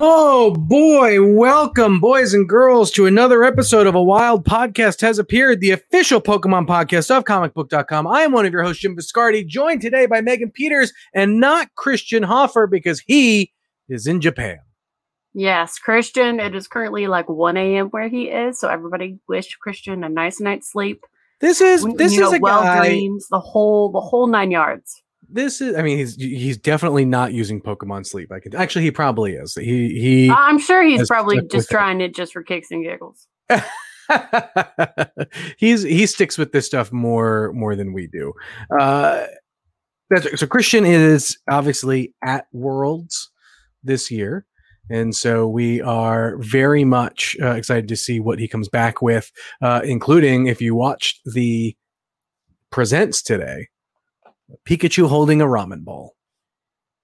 Oh boy, welcome, boys and girls, to another episode of A Wild Podcast Has Appeared, the official Pokemon podcast of comicbook.com. I am one of your hosts, Jim Viscardi, joined today by Megan Peters and not Christian Hoffer because he is in Japan. Yes, Christian. It is currently like 1 a.m. where he is, so everybody wish Christian a nice night's sleep. This is this you is know, a well guy. dreams, the whole the whole nine yards. This is. I mean, he's he's definitely not using Pokemon Sleep. I can actually, he probably is. He he. I'm sure he's probably just it. trying it just for kicks and giggles. he's he sticks with this stuff more more than we do. Uh, that's, so Christian is obviously at Worlds this year, and so we are very much uh, excited to see what he comes back with, uh, including if you watched the presents today, Pikachu holding a ramen bowl,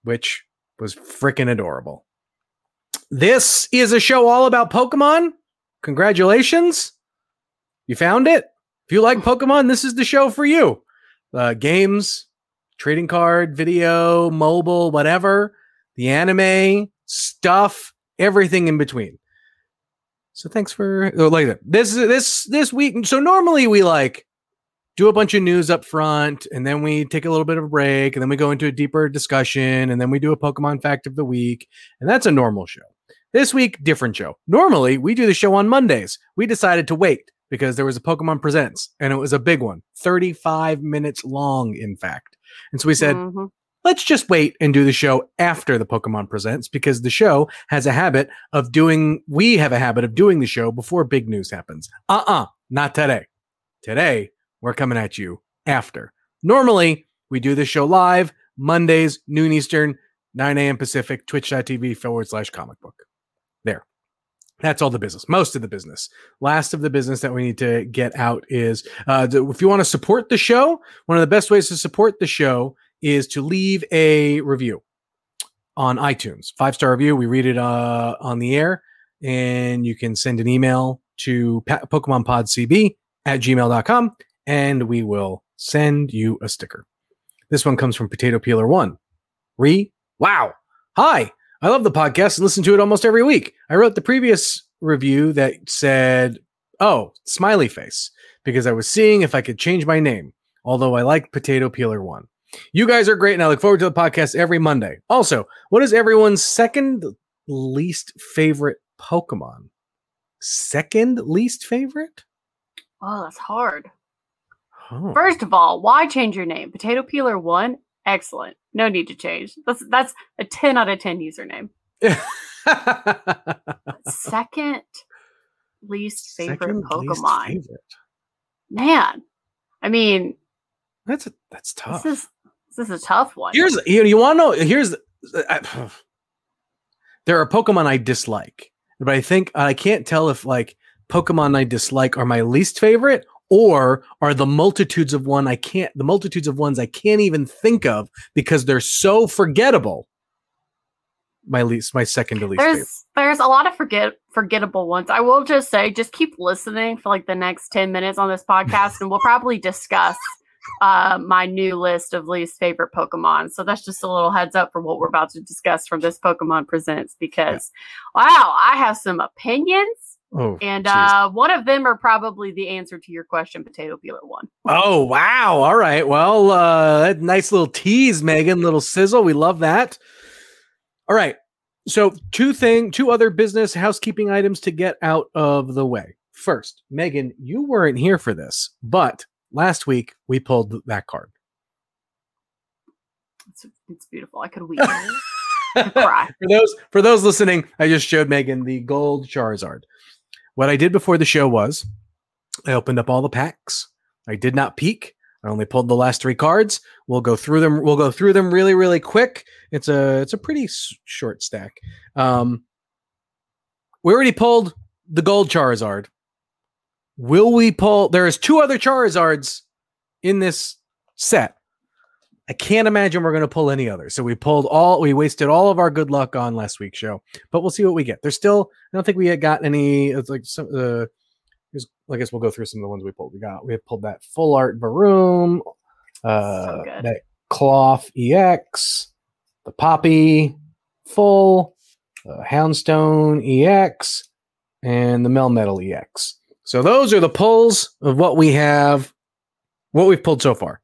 which was freaking adorable. This is a show all about Pokemon. Congratulations. You found it. If you like Pokemon, this is the show for you. Uh, games, trading card, video, mobile, whatever, the anime, stuff, everything in between. So thanks for oh, like. This this this week. So normally we like do a bunch of news up front, and then we take a little bit of a break, and then we go into a deeper discussion, and then we do a Pokemon fact of the week, and that's a normal show. This week, different show. Normally, we do the show on Mondays. We decided to wait because there was a Pokemon Presents, and it was a big one, 35 minutes long, in fact. And so we said, Mhm. let's just wait and do the show after the Pokemon Presents because the show has a habit of doing, we have a habit of doing the show before big news happens. Uh uh not today. Today, we're coming at you after. Normally, we do the show live Mondays, noon Eastern, 9 a.m. Pacific, twitch.tv forward slash comic book. There. That's all the business, most of the business. Last of the business that we need to get out is uh, if you want to support the show, one of the best ways to support the show is to leave a review on iTunes. Five star review. We read it uh, on the air, and you can send an email to PokemonPodCB at gmail.com, and we will send you a sticker. This one comes from Potato Peeler One. Re, wow. Hi, I love the podcast and listen to it almost every week. I wrote the previous review that said, oh, smiley face, because I was seeing if I could change my name, although I like Potato Peeler One. You guys are great, and I look forward to the podcast every Monday. Also, what is everyone's second least favorite Pokemon? Second least favorite? Oh, that's hard. Oh. First of all, why change your name? Potato Peeler One, excellent. No need to change. That's that's a ten out of ten username. Second least favorite Second least Pokemon. favorite. Man, I mean, That's that's tough. this is this is a tough one. Here's you, you want to know. Here's uh, I, there are Pokemon I dislike, but I think I can't tell if like Pokemon I dislike are my least favorite or are the multitudes of one I can't the multitudes of ones I can't even think of because they're so forgettable. My least, my second to least favorite. there's there's a lot of forget forgettable ones. I will just say, just keep listening for like the next ten minutes on this podcast, and we'll probably discuss uh, my new list of least favorite Pokemon. So that's just a little heads up for what we're about to discuss from this Pokemon Presents. Because wow, I have some opinions Oh, And uh, one of them are probably the answer to your question, potato peeler one. oh wow! All right. Well, uh, nice little tease, Megan. Little sizzle. We love that. All right. So two thing, two other business housekeeping items to get out of the way. First, Megan, you weren't here for this, but last week we pulled that card. It's, it's beautiful. I could weep. cry. for those for those listening, I just showed Megan the gold Charizard. What I did before the show was I opened up all the packs. I did not peek. I only pulled the last three cards. We'll go through them. We'll go through them really, really quick. It's a it's a pretty s- short stack. Um, we already pulled the gold Charizard. Will we pull? There is two other Charizards in this set. I can't imagine we're going to pull any others. So we pulled all, we wasted all of our good luck on last week's show, but we'll see what we get. There's still, I don't think we had got any. It's like some uh, I guess we'll go through some of the ones we pulled. We got, we pulled that full art Varoom, uh, good. that cloth EX, the Poppy full, uh, Houndstone EX, and the Melmetal EX. So those are the pulls of what we have, what we've pulled so far.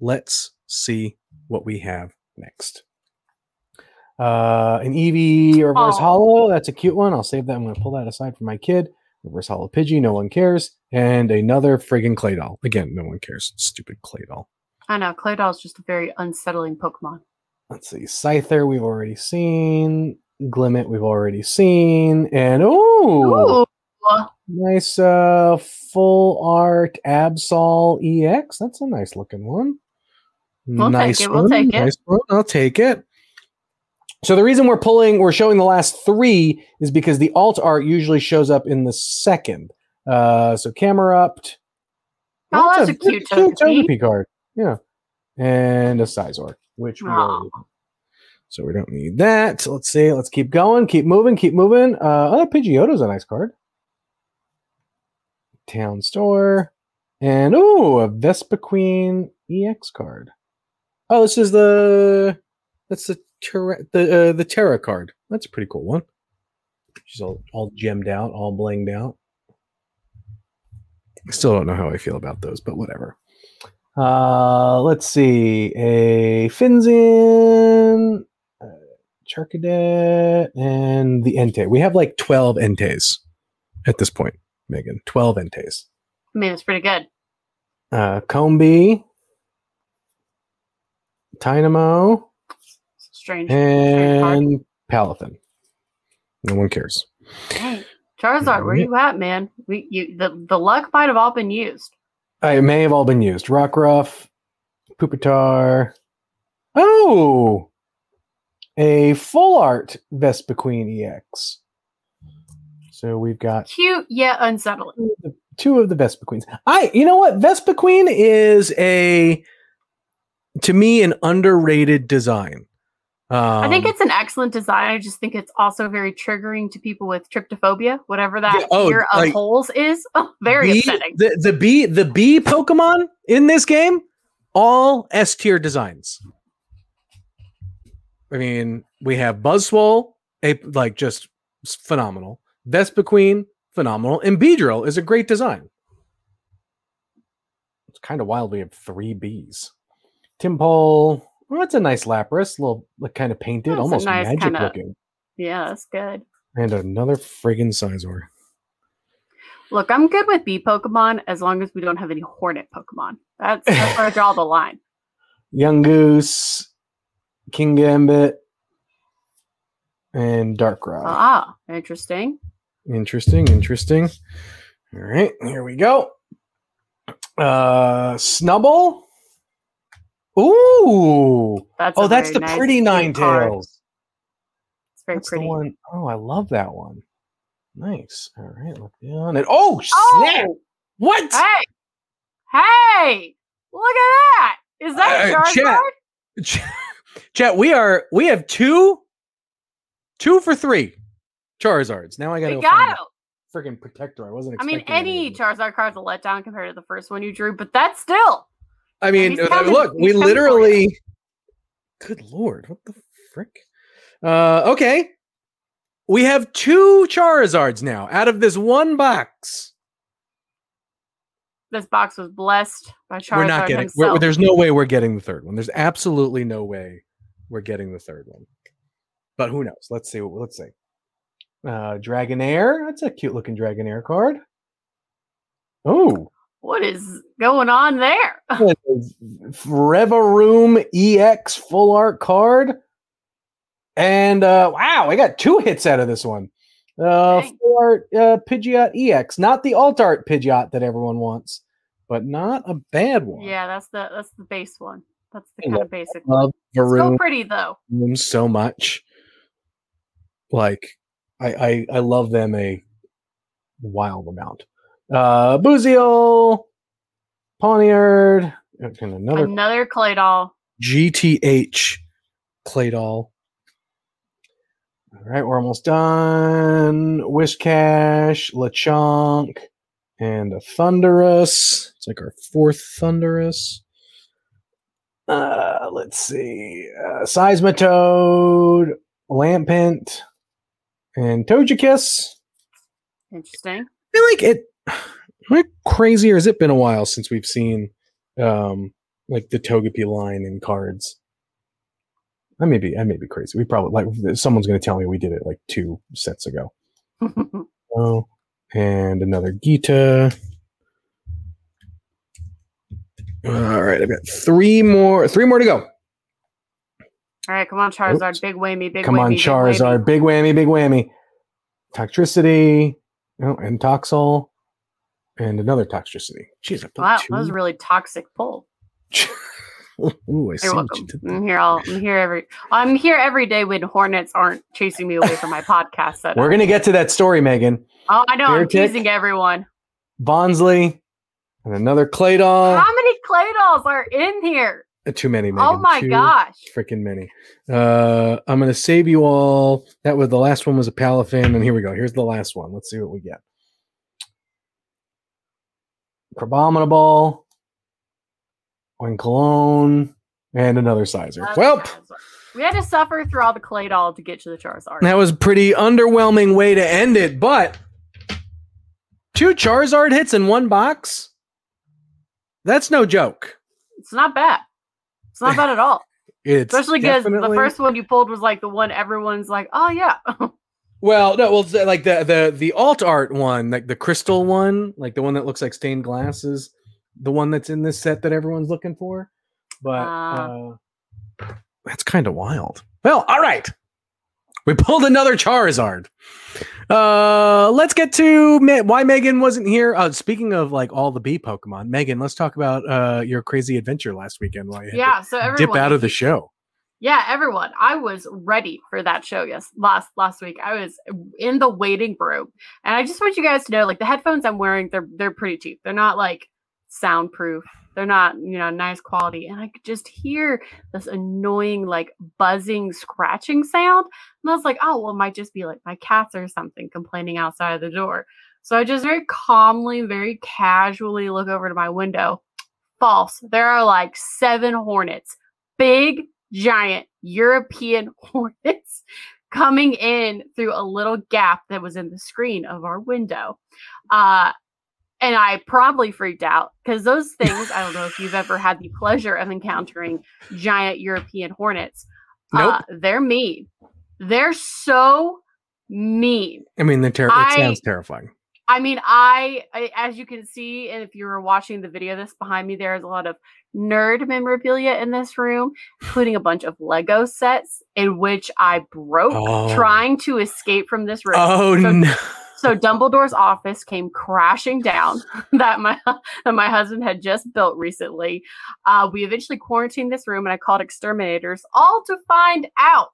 Let's see what we have next. Uh, an Eevee reverse Aw. holo. That's a cute one. I'll save that. I'm going to pull that aside for my kid. Reverse holo Pidgey. No one cares. And another friggin' Claydol. Again, no one cares. Stupid Claydol. I know. Claydol is just a very unsettling Pokemon. Let's see. Scyther, we've already seen. Glimmet, we've already seen. And oh, Ooh. nice uh full art Absol EX. That's a nice looking one. We'll take nice it, we'll one. take it. Nice one. I'll take it. So the reason we're pulling, we're showing the last three is because the alt art usually shows up in the second. Uh, so Camerupt. Oh, that's a cute Togepi. Card. Yeah, and a Scizor, which we So we don't need that. So let's see. Let's keep going. Keep moving. Keep moving. Uh, oh, Pidgeotto's a nice card. Town store, and oh, a Vespiquen EX card. Oh, this is the that's the Terra, the uh, the Terra card. That's a pretty cool one. She's all all gemmed out, all blinged out. I still don't know how I feel about those, but whatever. Uh, let's see. A Finizen, uh, Charcadet, and the Entei. We have like 12 Enteis at this point, Megan. 12 Enteis. I mean, it's pretty good. Uh, Combi, Dynamo, Strange. and Palafin. No one cares. Dang. Charizard, where you at, man? We you the, the luck might have all been used. Uh, it may have all been used. Rockruff, Pupitar. Oh, a full art Vespiquen EX. So we've got Cute yet unsettling. two of the- two of the Vespiquens. I, you know what? Vespiquen is a, to me, an underrated design. Um, I think it's an excellent design. I just think it's also very triggering to people with tryptophobia, whatever that Yeah, oh, fear of like- holes is. Oh, very the, upsetting. The, the B the B Pokemon in this game, all S tier designs. I mean, we have Buzzwole, a like just phenomenal. Vespiquen, phenomenal, and Beedrill is a great design. It's kind of wild. We have three Bs. Tympole, well, that's a nice Lapras, little like kind of painted, That's almost nice magic kinda- looking, yeah, that's good. and another friggin' Scizor. Look, I'm good with bee Pokemon as long as we don't have any Hornet Pokemon. That's, that's where I draw the line. Yungoos, King Gambit, and Darkrai. Ah, interesting. Interesting, interesting. All right, here we go. Uh Snubbull. Ooh. That's Oh, that's the nice, pretty Nine card. Tails. It's very That's pretty. the one. Oh, I love that one. Nice. All right, look down. it. oh, snap! Oh, What? hey, hey! Look at that! Is that Uh, Charizard? chat. Chat, we are we have two two for three Charizards. Now I gotta We go find got a freaking protector. I wasn't I mean, any. Charizard card's a letdown compared to the first one you drew, but that's still. I mean, uh, coming- look, we he's coming for you. literally. Good lord, what the frick? Uh, okay. we have two Charizards now out of this one box. This box was blessed by Charizard we're not getting. We're, there's no way we're getting the third one. There's absolutely no way we're getting the third one. But who knows? Let's see. what Let's see. Uh, Dragonair. That's a cute looking Dragonair card. Oh, what is going on there? Revaroom EX full art card. And uh, wow, I got two hits out of this one. Uh, Dang. full art uh, Pidgeot EX, not the alt art Pidgeot that everyone wants, but not a bad one. Yeah, that's the that's the base one. That's the I kind of basic one. love It's so pretty though. so much. Like, I, I I love them a wild amount. Uh, Buizel, Poniard, and another Another Claydol. GTH Claydol. All right, we're almost done. Whiscash, Lechonk, and a Thundurus. It's like our fourth Thundurus. Uh, let's see. Uh, Seismitoad, Lampent, and Togekiss. Interesting. I feel like it. How crazy, or has it been a while since we've seen um like the Togepi line in cards? I may be, I may be crazy. We probably like someone's going to tell me we did it like two sets ago. Oh, and another Gita. All right, I've got three more, three more to go. All right, come on, Charizard. Big whammy, big Come whammy. on, big Charizard, whammy. big whammy, big whammy. Toxtricity, oh, and Toxel, and another toxicity. Jeez, I put Wow, two. that was a really toxic pull. Ooh, I see what you did. there. I'm here all I'm here every I'm here every day when hornets aren't chasing me away from my podcast setup. We're gonna get to that story, Megan. Oh, I know. I'm tick. teasing everyone. Bonsly, and another Claydol. How many Claydols are in here? Uh, Too many, Megan. oh my Too gosh. Freaking many. Uh, I'm gonna save you all. That was the last one was a Palafin, and here we go. Here's the last one. Let's see what we get. Crabominable, Oincologne, and another Scizor. Well, we had to suffer through all the Claydol to get to the Charizard. that was a pretty underwhelming way to end it, but two Charizard hits in one box. That's no joke. It's not bad. It's not bad at all. It's Especially because the first one you pulled was like the one everyone's like, oh yeah. Well, no, well, uh, like the the the alt art one, like the crystal one, like the one that looks like stained glasses, the one that's in this set that everyone's looking for. But Ah. uh, that's kind of wild. Well, all right, we pulled another Charizard. Uh, let's get to Me- why Megan wasn't here. Uh, speaking of like all the bee Pokemon, Megan, let's talk about uh your crazy adventure last weekend. Why yeah. So everyone dip out of the show. Yeah, everyone. I was ready for that show. Yes, last last week I was in the waiting room, and I just want you guys to know, like the headphones I'm wearing, they're they're pretty cheap. They're not like soundproof. They're not you know nice quality, and I could just hear this annoying like buzzing, scratching sound. And I was like, oh well, it might just be like my cats or something complaining outside of the door. So I just very calmly, very casually look over to my window. False. There are like seven hornets, big giant European hornets coming in through a little gap that was in the screen of our window. Uh, and I probably freaked out because those things, I don't know if you've ever had the pleasure of encountering giant European hornets. Nope. Uh, they're mean. They're so mean. I mean, the ter- I- it sounds terrifying. I mean, I, I, as you can see, and if you were watching the video that's behind me, there's a lot of nerd memorabilia in this room, including a bunch of Lego sets in which I broke Oh. trying to escape from this room. Oh so, no! so Dumbledore's office came crashing down that my that my husband had just built recently. Uh, we eventually quarantined this room, and I called exterminators, all to find out.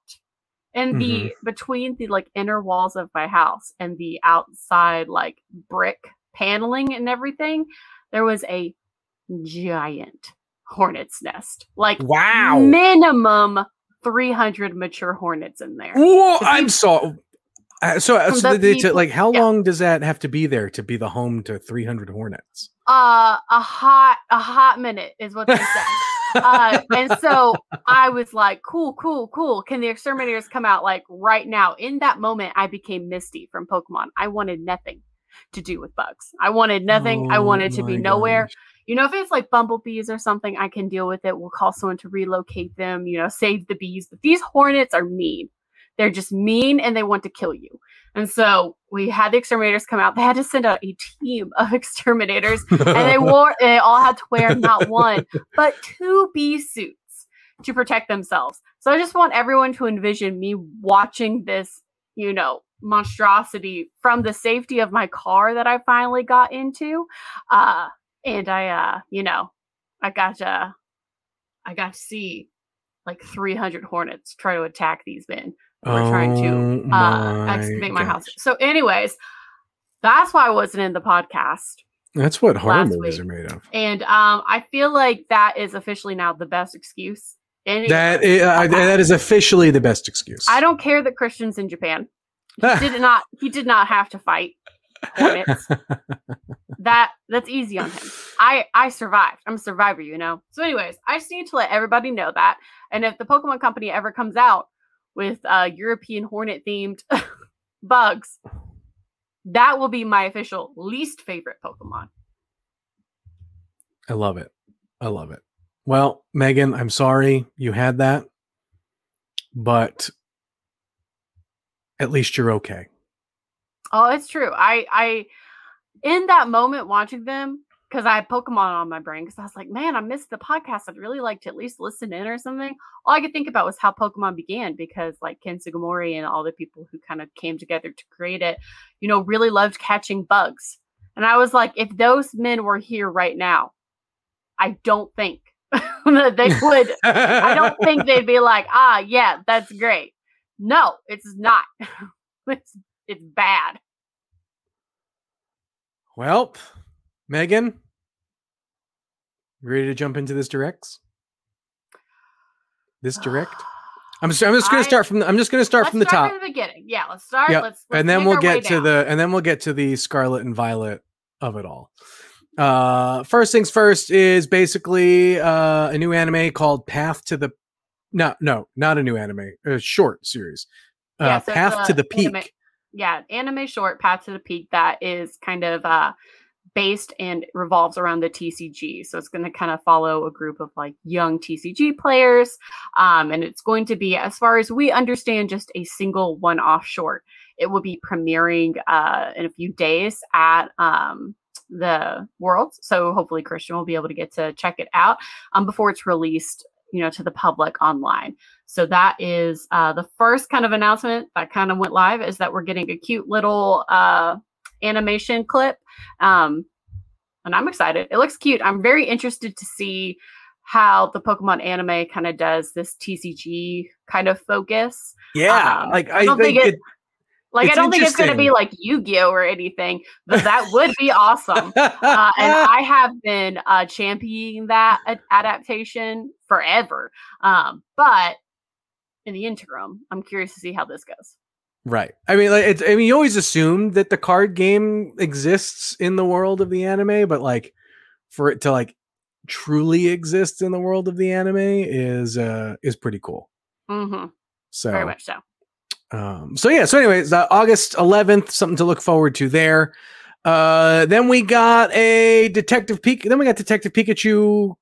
And the Mm-hmm. between the like inner walls of my house and the outside like brick paneling and everything, there was a giant hornet's nest. Like Wow! minimum 300 mature hornets in there. Whoa, I'm so. Uh, so, uh, so they, people- like, how yeah. long does that have to be there to be the home to 300 hornets? Uh, a hot a hot minute is what they said. Uh, and so I was like, cool, cool, cool. Can the exterminators come out like right now? In that moment, I became Misty from Pokemon. I wanted nothing to do with bugs. I wanted nothing. I Oh wanted to be nowhere. gosh. You know, if it's like bumblebees or something, I can deal with it. We'll call someone to relocate them, you know, save the bees. But these hornets are mean. They're just mean and they want to kill you. And so we had the exterminators come out. They had to send out a team of exterminators and they wore they all had to wear not one but two bee suits to protect themselves. So I just want everyone to envision me watching this, you know, monstrosity from the safety of my car that I finally got into. Uh and I uh, you know, I got uh I got to see like 300 hornets try to attack these men who are trying to Oh uh excavate my house. So anyways, that's why I wasn't in the podcast. That's what horror movies week. are made of. And um, I feel like that is officially now the best excuse. Any- That is, uh, that is officially the best excuse. I don't care that Christian's in Japan. He did not. He did not have to fight that that's easy on him. I I survived. I'm a survivor, you know. So, anyways, I just need to let everybody know that. And if the Pokemon Company ever comes out with uh, European hornet themed bugs, that will be my official least favorite Pokemon. I love it. I love it. Well, Megan, I'm sorry you had that, but at least you're okay. Oh, it's true. I I in that moment watching them because I had Pokemon on my brain because I was like, man, I missed the podcast. I'd really like to at least listen in or something. All I could think about was how Pokemon began because like Ken Sugimori and all the people who kind of came together to create it, you know, really loved catching bugs. And I was like, if those men were here right now, I don't think that they would. I don't think they'd be like, ah, yeah, that's great. No, it's not. it's it's bad. Well, Megan, ready to jump into this directs? This direct? I'm just, I'm just going I- to start from the, I'm just going to start let's from the start top. from the beginning. Yeah, let's start. Yep, Let's, let's and then we'll get to down. the and then we'll get to the scarlet and violet of it all uh first things first is basically uh a new anime called path to the no no not a new anime a short series uh Yeah, so path to the peak anime- yeah anime short Path to the Peak that is kind of uh based and revolves around the TCG. So it's going to kind of follow a group of like young TCG players, um, and it's going to be, as far as we understand, just a single one-off short. It will be premiering uh, in a few days at um, the Worlds. So hopefully Christian will be able to get to check it out um, before it's released, you know, to the public online. So that is uh, the first kind of announcement that kind of went live is that we're getting a cute little uh, animation clip. Um, and I'm excited. It looks cute. I'm very interested to see how the Pokemon anime kind of does this TCG kind of focus. yeah um, like I i, don't think think it- it, Like, It's I don't think it's going to be like Yu Gi Oh or anything, but that would be awesome. Uh, and I have been uh, championing that ad- adaptation forever. Um, but in the interim, I'm curious to see how this goes. Right i mean like it's i mean you always assume that the card game exists in the world of the anime but like for it to like truly exist in the world of the anime is uh is pretty cool hmm so Very much so. Um, so yeah, so anyways, uh, August 11th, something to look forward to there. Uh, then we got a Detective Pikachu. Then we got Detective Pikachu.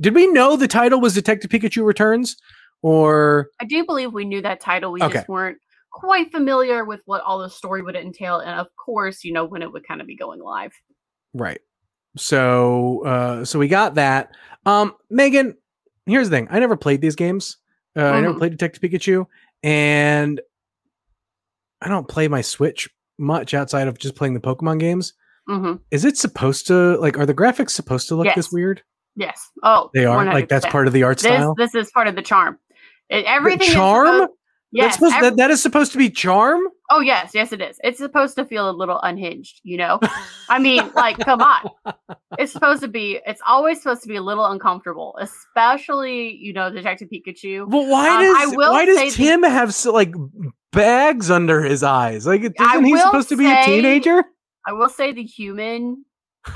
Did we know the title was Detective Pikachu Returns, or I do believe we knew that title. We Okay. just weren't quite familiar with what all the story would entail, and of course, you know when it would kind of be going live. right? So, uh, so we got that. Um, Megan, here's the thing: I never played these games. Uh, I never Mhm. played Detective Pikachu, and I don't play my Switch much outside of just playing the Pokemon games. hmm Is it supposed to like? Are the graphics supposed to look this weird? Yes. Oh, They are like that's part of the art This style. this is part of the charm. It, everything is charm? Yes. supposed, ev- that, that is supposed to be charm. oh yes, yes it is. It's supposed to feel a little unhinged. You know. I mean, like, come on. It's supposed to be. It's always supposed to be a little uncomfortable, especially you know Detective Pikachu. But why Um, I does will why say does Tim have so, like bags under his eyes? Like, isn't he supposed to be a teenager? I will say the human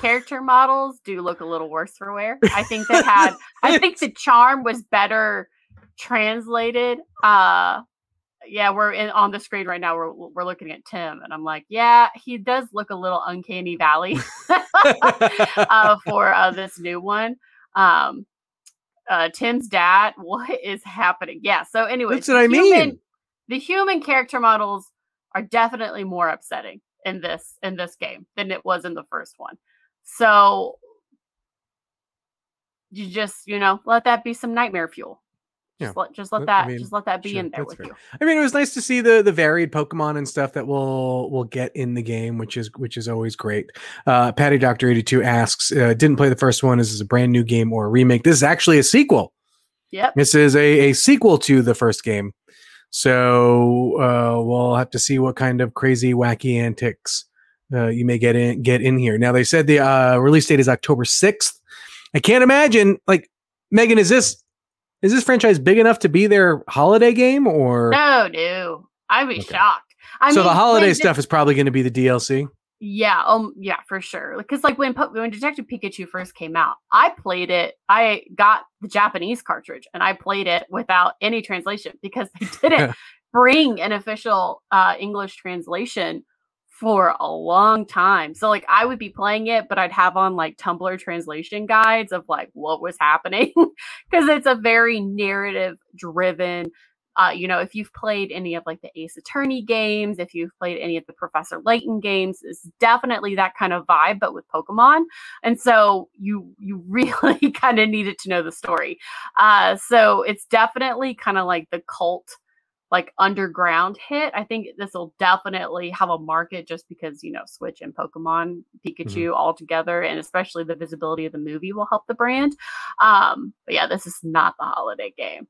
character models do look a little worse for wear. I think they had I think the charm was better translated. Uh yeah, we're in on the screen right now. We're we're looking at Tim, and I'm like, yeah, he does look a little uncanny valley uh, for uh, this new one. Um, uh, Tim's dad. What is happening? Yeah. So anyway, That's what I mean. The human character models are definitely more upsetting in this in this game than it was in the first one. So you just you know let that be some nightmare fuel. Just Yeah. let just let I that mean, just let that be sure, in there with fair. you. I mean, it was nice to see the the varied Pokemon and stuff that we'll we'll get in the game, which is which is always great. Uh, Patty Doctor eighty two asks, uh, didn't play the first one. Is this a brand new game or a remake? This is actually a sequel. Yep. This is a, a sequel to the first game. So uh, we'll have to see what kind of crazy, wacky antics uh, you may get in get in here. Now they said the uh, release date is October sixth. I can't imagine. Like Megan, is this is this franchise big enough to be their holiday game or? No, no. I'd be Okay. shocked. I so mean, the holiday stuff is probably going to be the DLC. Yeah, um, yeah, for sure. Because like when when Detective Pikachu first came out, I played it. I got the Japanese cartridge and I played it without any translation because they didn't bring an official uh, English translation for a long time. So like I would be playing it, but I'd have on like Tumblr translation guides of like what was happening because it's a very narrative driven uh, you know, if you've played any of like the Ace Attorney games, if you've played any of the Professor Layton games, it's definitely that kind of vibe, but with Pokemon. And so you you really kind of needed to know the story. Uh, so it's definitely kind of like the cult, like underground hit. I think this will definitely have a market just because you know Switch and Pokemon Pikachu all together, and especially the visibility of the movie will help the brand. Um, but yeah, this is not the holiday game.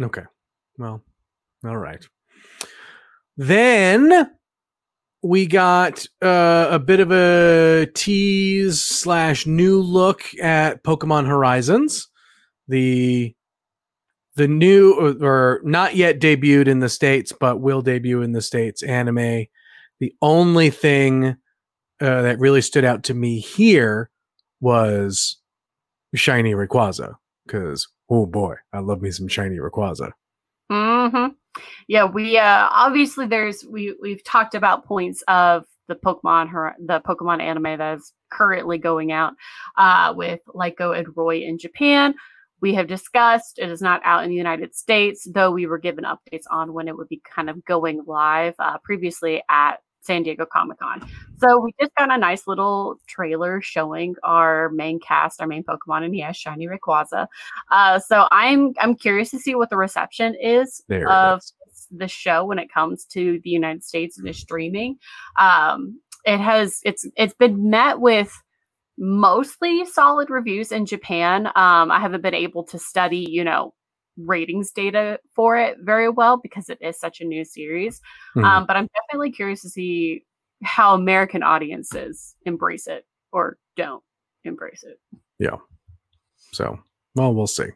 Okay. Well, all right. Then we got uh, a bit of a tease slash new look at Pokemon Horizons, the the new or, or not yet debuted in the states, but will debut in the states anime. The only thing uh, that really stood out to me here was shiny Rayquaza because oh boy, I love me some shiny Rayquaza. hmm Yeah, we uh obviously there's we we've talked about points of the Pokemon her the Pokemon anime that is currently going out uh with Liko and Roy in Japan. We have discussed it is not out in the United States, though we were given updates on when it would be kind of going live uh, previously at San Diego Comic Con. So we just got a nice little trailer showing our main cast, our main Pokemon, and yes, Shiny Rayquaza. Uh, so I'm I'm curious to see what the reception is There of is. the show when it comes to the United States and the streaming. Um, it has it's it's been met with mostly solid reviews in Japan. Um, I haven't been able to study, you know, ratings data for it very well because it is such a new series. Mhm. Um, but I'm definitely curious to see how American audiences embrace it or don't embrace it. Yeah. So, well, we'll see.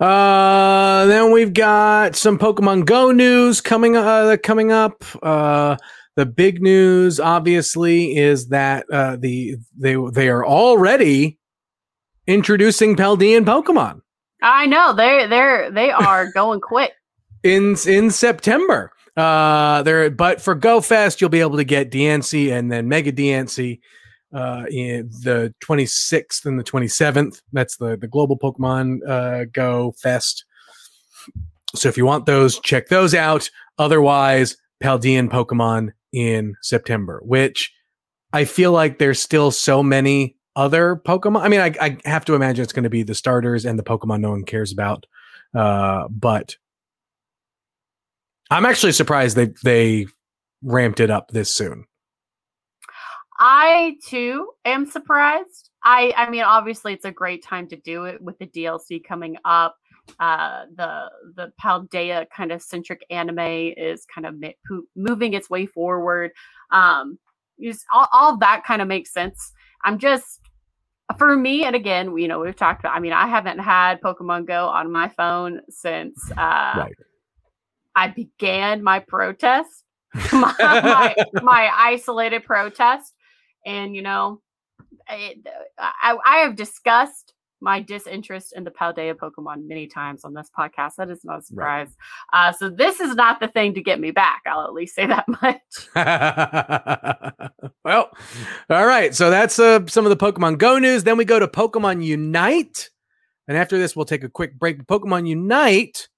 Uh, then we've got some Pokemon Go news coming uh coming up. Uh, the big news, obviously, is that uh, the they they are already introducing Paldean Pokemon I know they they're they are going quick. in in September. Uh, there, but for Go Fest, you'll be able to get Diancie and then Mega Diancie uh, in the 26th and the 27th. That's the the global Pokemon uh, Go Fest. So if you want those, check those out. Otherwise, Paldean Pokemon in September, which I feel like there's still so many other Pokemon. I mean, I, I have to imagine it's going to be the starters and the Pokemon no one cares about. Uh, but I'm actually surprised they they ramped it up this soon. I too am surprised. I I mean obviously it's a great time to do it with the DLC coming up. Uh the the Paldea kind of centric anime is kind of moving its way forward. Um just all, all that kind of makes sense. I'm just for me and again, you know, we've talked about I mean, I haven't had Pokemon Go on my phone since uh Right. I began my protest, my, my, my isolated protest. And, you know, it, I, I have discussed my disinterest in the Paldea Pokemon many times on this podcast. That is not a surprise. Right. Uh, so this is not the thing to get me back. I'll at least say that much. well, all right. So that's uh, some of the Pokemon Go news. Then we go to Pokemon Unite. And after this, we'll take a quick break. Pokemon Unite,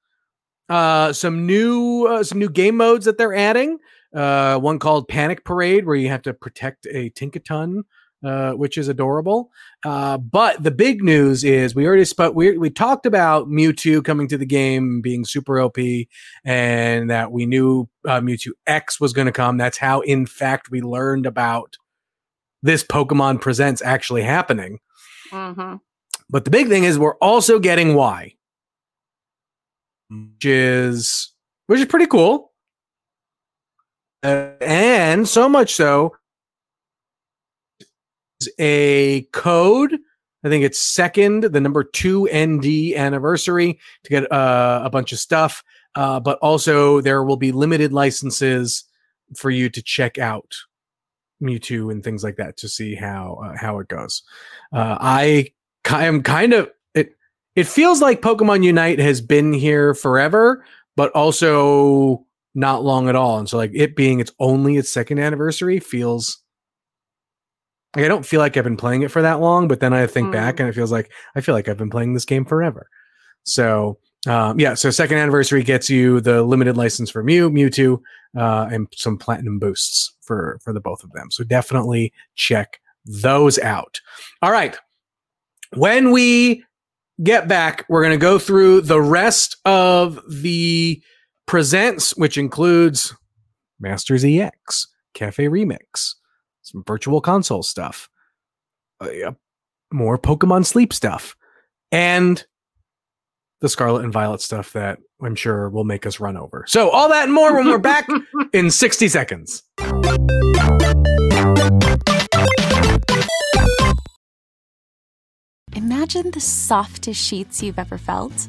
uh, some new uh, some new game modes that they're adding. Uh, one called Panic Parade, where you have to protect a Tinkaton uh, which is adorable. Uh, but the big news is we already spoke. We we talked about Mewtwo coming to the game being super OP, and that we knew uh, Mewtwo X was going to come. That's how, in fact, we learned about this Pokemon Presents actually happening. Mm-hmm. But the big thing is we're also getting Y, which is which is pretty cool. Uh, and so much so a code. I think it's second, the number two ND anniversary to get uh, a bunch of stuff. Uh, but also, there will be limited licenses for you to check out Mewtwo and things like that to see how uh, how it goes. Uh, I am kind of it. It feels like Pokemon Unite has been here forever, but also not long at all. And so, like it being its only its second anniversary feels like I don't feel like I've been playing it for that long, but then I think mm. back and it feels like I feel like I've been playing this game forever. So um, yeah, so second anniversary gets you the limited license for Mew, Mewtwo, uh, and some platinum boosts for for the both of them. So definitely check those out. All right, when we get back, we're going to go through the rest of the presents, which includes Masters EX, Cafe Remix, some virtual console stuff, uh, more Pokemon Sleep stuff, and the Scarlet and Violet stuff that I'm sure will make us run over. So, all that and more when we're back in 60 seconds. Imagine the softest sheets you've ever felt.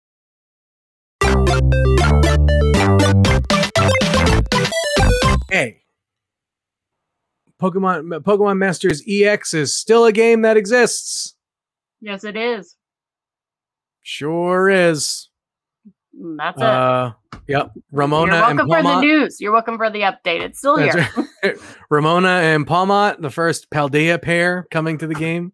Hey. Pokemon Pokemon Masters EX is still a game that exists. Yes, it is. Sure is. Mm, that's it. Uh, yep. Nemona You're welcome and for the news. You're welcome for the update. It's still here. Right. Nemona and Pawmot, the first Paldea pair coming to the game.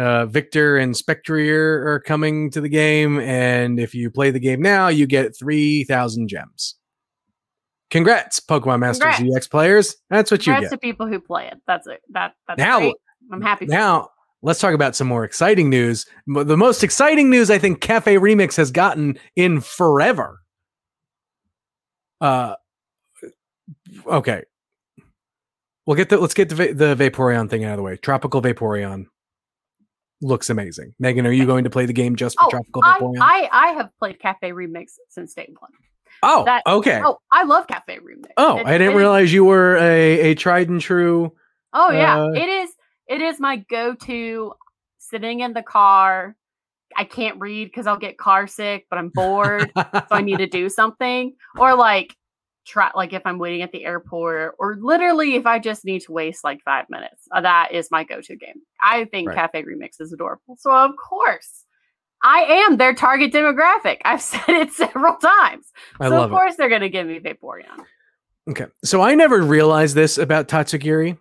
Uh, Victor and Spectrier are coming to the game, and if you play the game now, you get three thousand gems. Congrats, Pokemon Masters Congrats. EX players. That's what Congrats you get. to people who play it. That's it. That that's now. Great. I'm happy. Now let's talk about some more exciting news. The most exciting news I think Cafe Remix has gotten in forever. Uh, okay. We'll get the let's get the the Vaporeon thing out of the way. Tropical Vaporeon looks amazing. Megan, are you going to play the game just for oh, Tropical I, I, I have played Cafe Remix since day one. Oh, that, okay. Oh, I love Cafe Remix. Oh, it, I didn't realize is, you were a, a tried and true. Oh yeah, uh, it is. It is my go-to. Sitting in the car, I can't read because I'll get car sick, but I'm bored, so I need to do something. Or like try like if I'm waiting at the airport or literally if I just need to waste like five minutes. Uh, that is my go-to game. I think right. Cafe Remix is adorable. So of course I am their target demographic. I've said it several times. I so of course it. they're gonna give me Vaporeon. Okay. So I never realized this about Tatsugiri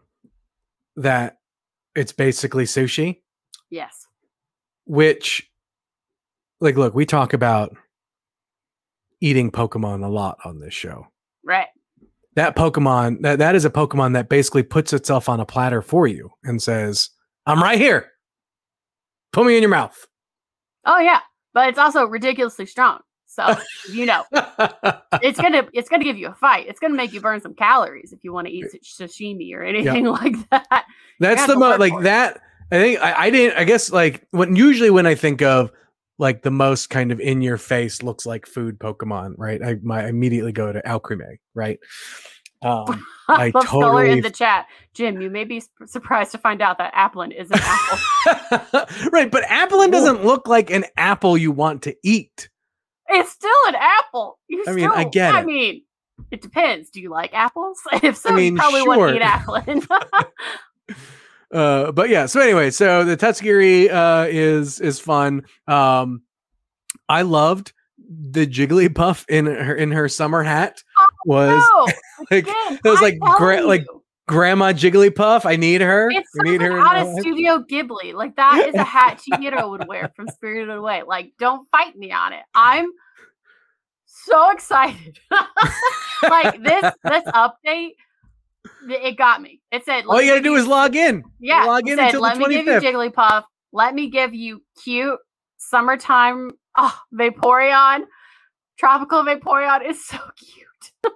that it's basically sushi. Yes. Which like look, we talk about eating Pokemon a lot on this show. Right. That Pokemon, that, that is a Pokemon that basically puts itself on a platter for you and says, I'm right here. Put me in your mouth. Oh yeah. But it's also ridiculously strong. So you know, it's gonna it's gonna give you a fight. It's gonna make you burn some calories if you want to eat sashimi or anything like that. That's the most like that I think I, I didn't. I guess like when usually when I think of like the most kind of in your face looks like food Pokemon, right? I my I immediately go to Alcremie, right? Um, I Love Scholar in the chat. Jim, you may be surprised to find out that Applin is an apple. right, but Applin doesn't look like an apple you want to eat. it's still an apple. You I mean, I get I it. mean, it depends. Do you like apples? If so, I mean, you probably want sure. to eat Applin. Uh, but yeah. So anyway, so the Tuskegee uh, is is fun. Um, I loved the Jigglypuff in her in her summer hat. Was no, like again, it was like gra- like. Grandma Jigglypuff. I need her. It's I need her. in out of. Studio Ghibli. Like that is a hat Chihiro would wear from Spirited Away. Like, don't fight me on it. I'm so excited. like this this update, it got me. It said, All you gotta do give is log in. yeah, log in said, until the let me give you Jigglypuff. Let me give you cute summertime oh, Vaporeon. Tropical Vaporeon is so cute.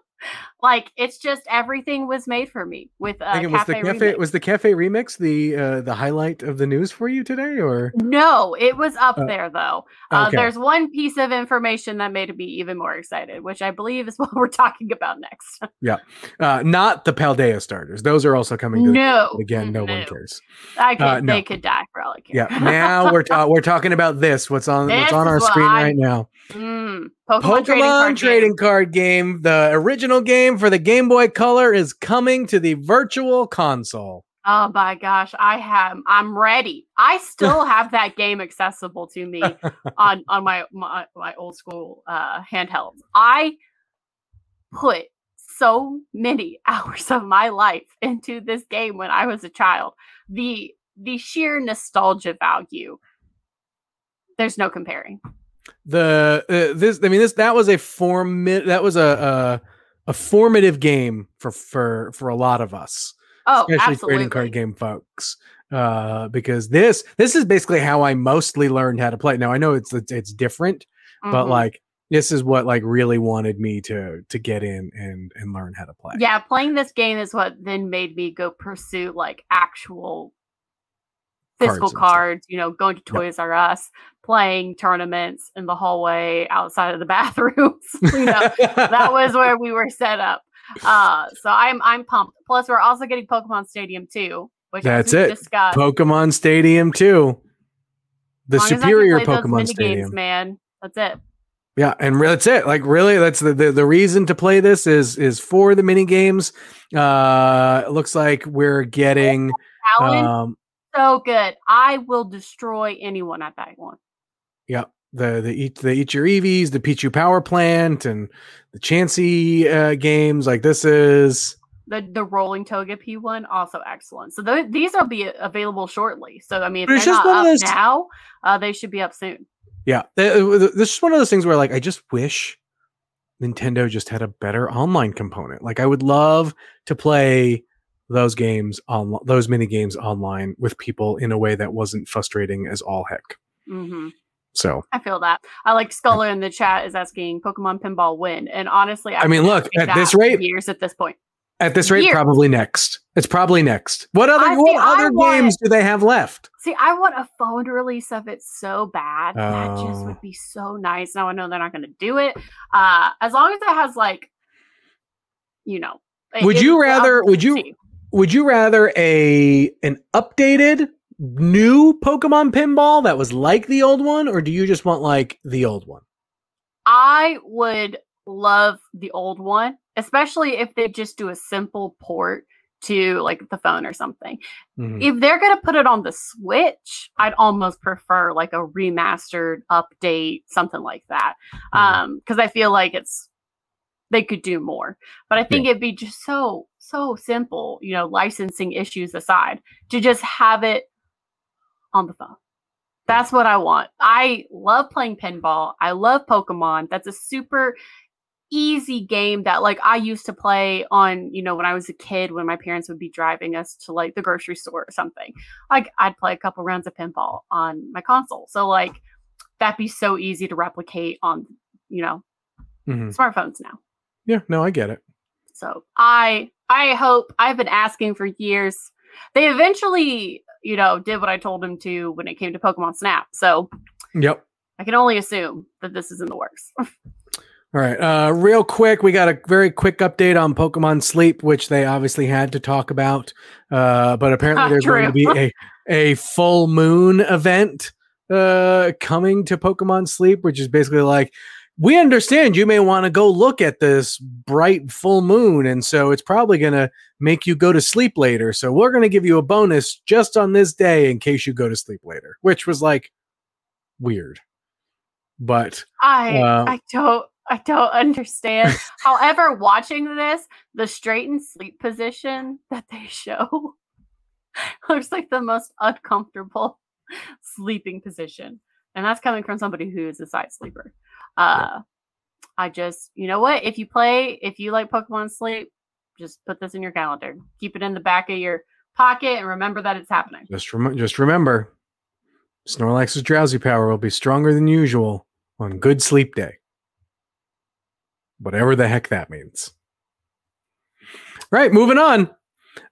Like it's just everything was made for me with uh, I think it was the Cafe cafe. Remix. Was the cafe remix the uh, the highlight of the news for you today, or No, it was up Uh, there though. Uh, okay. There's one piece of information that made me even more excited, which I believe is what we're talking about next. Yeah. Uh, not the Paldea starters? Those are also coming. To no, but again, no, one cares. I could, Uh, no. They could die for all I Yeah. Now we're ta- we're talking about this. What's on what's on our screen I'm- right now? Mm, Pokemon, Pokemon trading card trading game. card game. The original game for the Game Boy Color is coming to the Virtual Console. Oh my gosh, I have. I'm ready. I still have that game accessible to me on on my my, my old school uh, handhelds. I put so many hours of my life into this game when I was a child. The the sheer nostalgia value. There's no comparing. The uh, this I mean this that was a form that was a, a a formative game for for for a lot of us. Oh, especially absolutely. trading card game folks uh because this this is basically how i mostly learned how to play now i know it's it's, it's different but Mhm. like this is what like really wanted me to to get in and and learn how to play yeah, playing this game is what then made me go pursue like actual physical Cards cards, you know, going to Toys R Us, playing tournaments in the hallway outside of the bathrooms. you know, that was where we were set up. Uh so I'm I'm pumped. Plus we're also getting Pokemon Stadium 2, which That's it. discussed. pokemon stadium 2 the as long as superior pokemon stadium games, man. That's it. Yeah, and re- that's it. Like really, that's the, the the reason to play this is is for the mini games. Uh, it looks like we're getting um so good. I will destroy anyone at that one. Yep. The the eat the eat your Eevees, the Pichu Power Plant, and the Chansey uh, games. Like this is The the rolling Togepi one also excellent. So th- these will be available shortly. So I mean, if it's they're just not up those- now, uh, they should be up soon. yeah. th- This is one of those things where like I just wish Nintendo just had a better online component. Like I would love to play those games on those mini games online with people in a way that wasn't frustrating as all heck. hmm So I feel that. I like Scholar in the chat is asking Pokemon Pinball win, and honestly, I mean, look, at this rate- years at this point. at this rate, Years. probably next. It's probably next. What other I see, what I other want- games do they have left? See, I want a phone release of it so bad. That just Oh. would be so nice. Now I know they're not going to do it. Uh, as long as it has like, you know, Would you rather- would you-. Would you rather a an updated new Pokemon pinball that was like the old one, or do you just want like the old one? I would love the old one, especially if they just do a simple port to like the phone or something. Mhm. If they're going to put it on the Switch, I'd almost prefer like a remastered update, something like that. Mhm. Um, because I feel like it's they could do more. But I think it'd be just so so simple, you know, licensing issues aside, to just have it on the phone. That's what I want. I love playing pinball. I love Pokemon. That's a super easy game that like I used to play on, you know, when I was a kid when my parents would be driving us to like the grocery store or something. Like I'd play a couple rounds of pinball on my console. So like that'd be so easy to replicate on, you know, Mhm. smartphones now. Yeah, no, I get it. So I I hope I've been asking for years. They eventually you know, did what I told them to when it came to Pokemon Snap. So Yep. I can only assume that this is in the works. All right. Uh, real quick, we got a very quick update on Pokemon Sleep, which they obviously had to talk about. Uh, but apparently, Ah, there's going to be a a full moon event uh, coming to Pokemon Sleep, which is basically like we understand you may want to go look at this bright full moon, and so it's probably going to make you go to sleep later. So we're going to give you a bonus just on this day in case you go to sleep later, which was like weird. But I Uh, I don't I don't understand. However, watching this, the straightened sleep position that they show looks like the most uncomfortable sleeping position. And that's coming from somebody who is a side sleeper. Uh I just, you know what? If you play, if you like Pokemon Sleep, just put this in your calendar. Keep it in the back of your pocket and remember that it's happening. Just rem- just remember, Snorlax's drowsy power will be stronger than usual on Good Sleep Day. Whatever the heck that means. Right, moving on.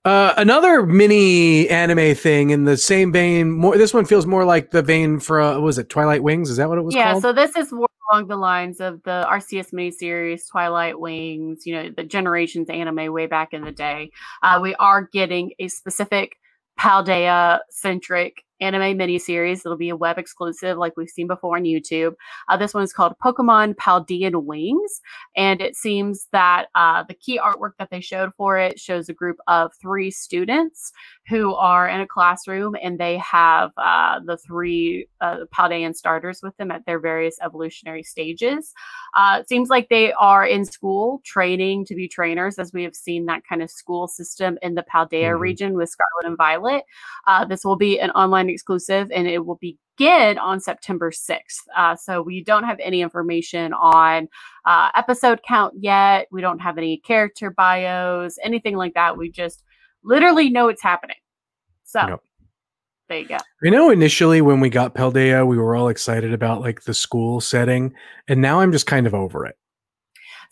Uh, another mini anime thing in the same vein. More, this one feels more like the vein for uh, what was it Twilight Wings? Is that what it was yeah, called? so this is along the lines of the RCS miniseries, Twilight Wings, you know, the Generations anime way back in the day. Uh, we are getting a specific Paldea centric anime miniseries. It'll be a web exclusive like we've seen before on YouTube. Uh, this one is called Pokemon Paldean Winds. And it seems that uh, the key artwork that they showed for it shows a group of three students who are in a classroom and they have uh, the three uh, Paldean starters with them at their various evolutionary stages. Uh, it seems like they are in school training to be trainers, as we have seen that kind of school system in the Paldea Mhm. region with Scarlet and Violet. Uh, this will be an online exclusive and it will begin on September 6th. Uh, so we don't have any information on uh, episode count yet. We don't have any character bios, anything like that. We just literally know it's happening. So Yep. there you go. You know, initially when we got Paldea, we were all excited about like the school setting, and now I'm just kind of over it.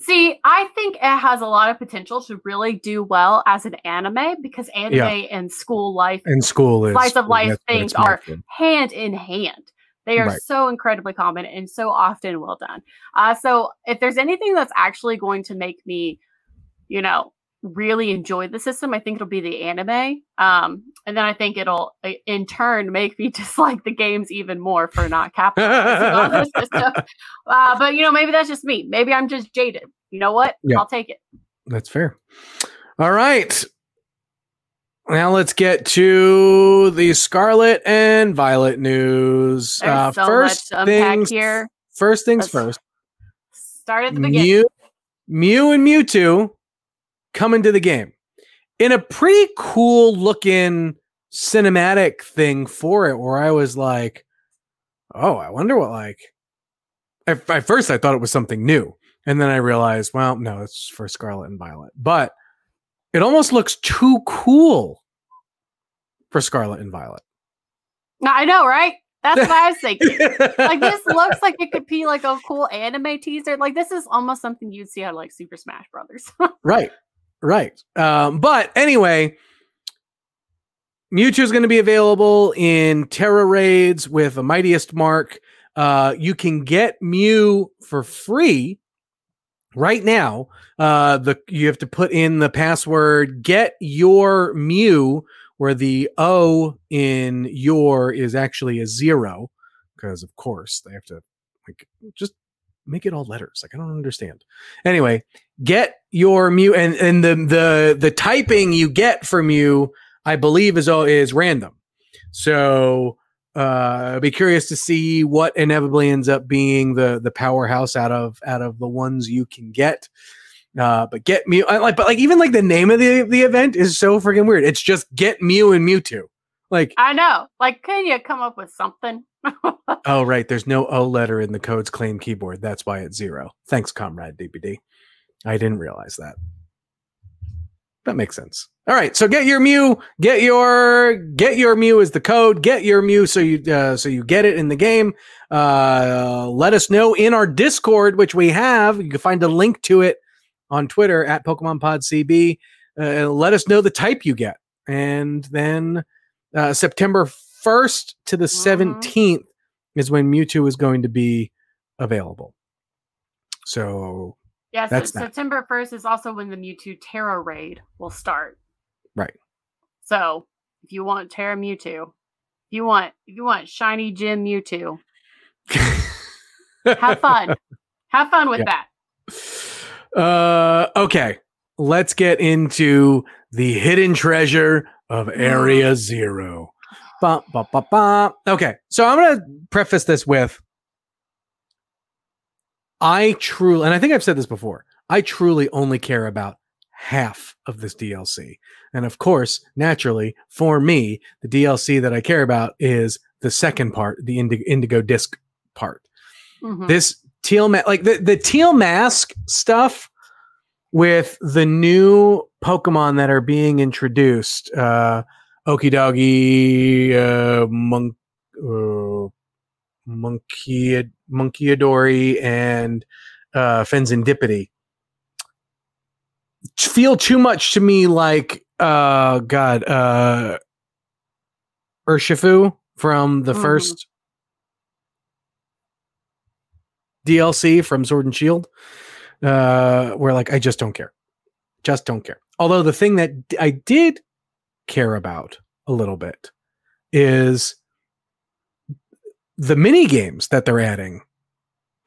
See, I think it has a lot of potential to really do well as an anime because anime Yeah. and school life And school is Slice of life that's things are hand in hand. They are Right. so incredibly common and so often well done. Uh, so if there's anything that's actually going to make me, you know, really enjoy the system, I think it'll be the anime. Um, and then I think it'll in turn make me dislike the games even more for not capitalizing on the system. Uh, but you know, maybe that's just me. Maybe I'm just jaded. You know what? Yeah. I'll take it. That's fair. All right. Now let's get to the Scarlet and Violet news. Uh, so first things here. First things Let's first. Start at the beginning. Mew, Mew and Mewtwo come into the game in a pretty cool looking cinematic thing for it. Where I was like, "Oh, I wonder what like." At, at first, I thought it was something new, and then I realized, well, no, it's for Scarlet and Violet. But it almost looks too cool for Scarlet and Violet. I know, right? That's what I was thinking. like this looks like it could be like a cool anime teaser. Like this is almost something you'd see out of like Super Smash Brothers. Right. Right. Um, but anyway, Mewtwo is going to be available in Tera raids with a mightiest mark. Uh, you can get Mew for free right now. Uh, the you have to put in the password get your Mew, where the O in your is actually a zero, because of course they have to like just make it all letters. Like I don't understand. Anyway, get your Mew and and the the the typing you get from you, I believe is all is random. So uh be curious to see what inevitably ends up being the the powerhouse out of out of the ones you can get. Uh, but get Mew, I like, but like even like the name of the the event is so freaking weird. It's just get Mew and Mewtwo. Like, I know. Like, can you come up with something? oh right, there's no O letter in the code's claim keyboard. That's why it's zero. Thanks, comrade DPD. I didn't realize that. That makes sense. All right, so get your Mew, get your get your Mew is the code. Get your Mew so you uh, so you get it in the game. Uh, let us know in our Discord, which we have. You can find a link to it on Twitter at Pokemon Pod CB. Uh, let us know the type you get, and then Uh, September 1st to the Mhm. 17th is when Mewtwo is going to be available. So, Yes, That's that. September 1st is also when the Mewtwo Tera raid will start. Right. So if you want Tera Mewtwo, if you want if you want shiny gem Mewtwo, have fun. have fun with Yeah. that. uh, okay, let's get into the hidden treasure of Area Zero. Ba, ba, ba, ba. Okay, so I'm going to preface this with I truly, and I think I've said this before, I truly only care about half of this DLC. And of course, naturally, for me, the DLC that I care about is the second part, the Indi- Indigo Disc part Mhm. this teal ma- like the, the teal mask stuff with the new pokemon that are being introduced uh okidogi uh monk uh, monkey Munkidori and uh Fezandipiti feel too much to me like uh god uh urshifu from the Mhm. first DLC from Sword and Shield, uh, where like I just don't care, just don't care. Although the thing that I did care about a little bit is the mini games that they're adding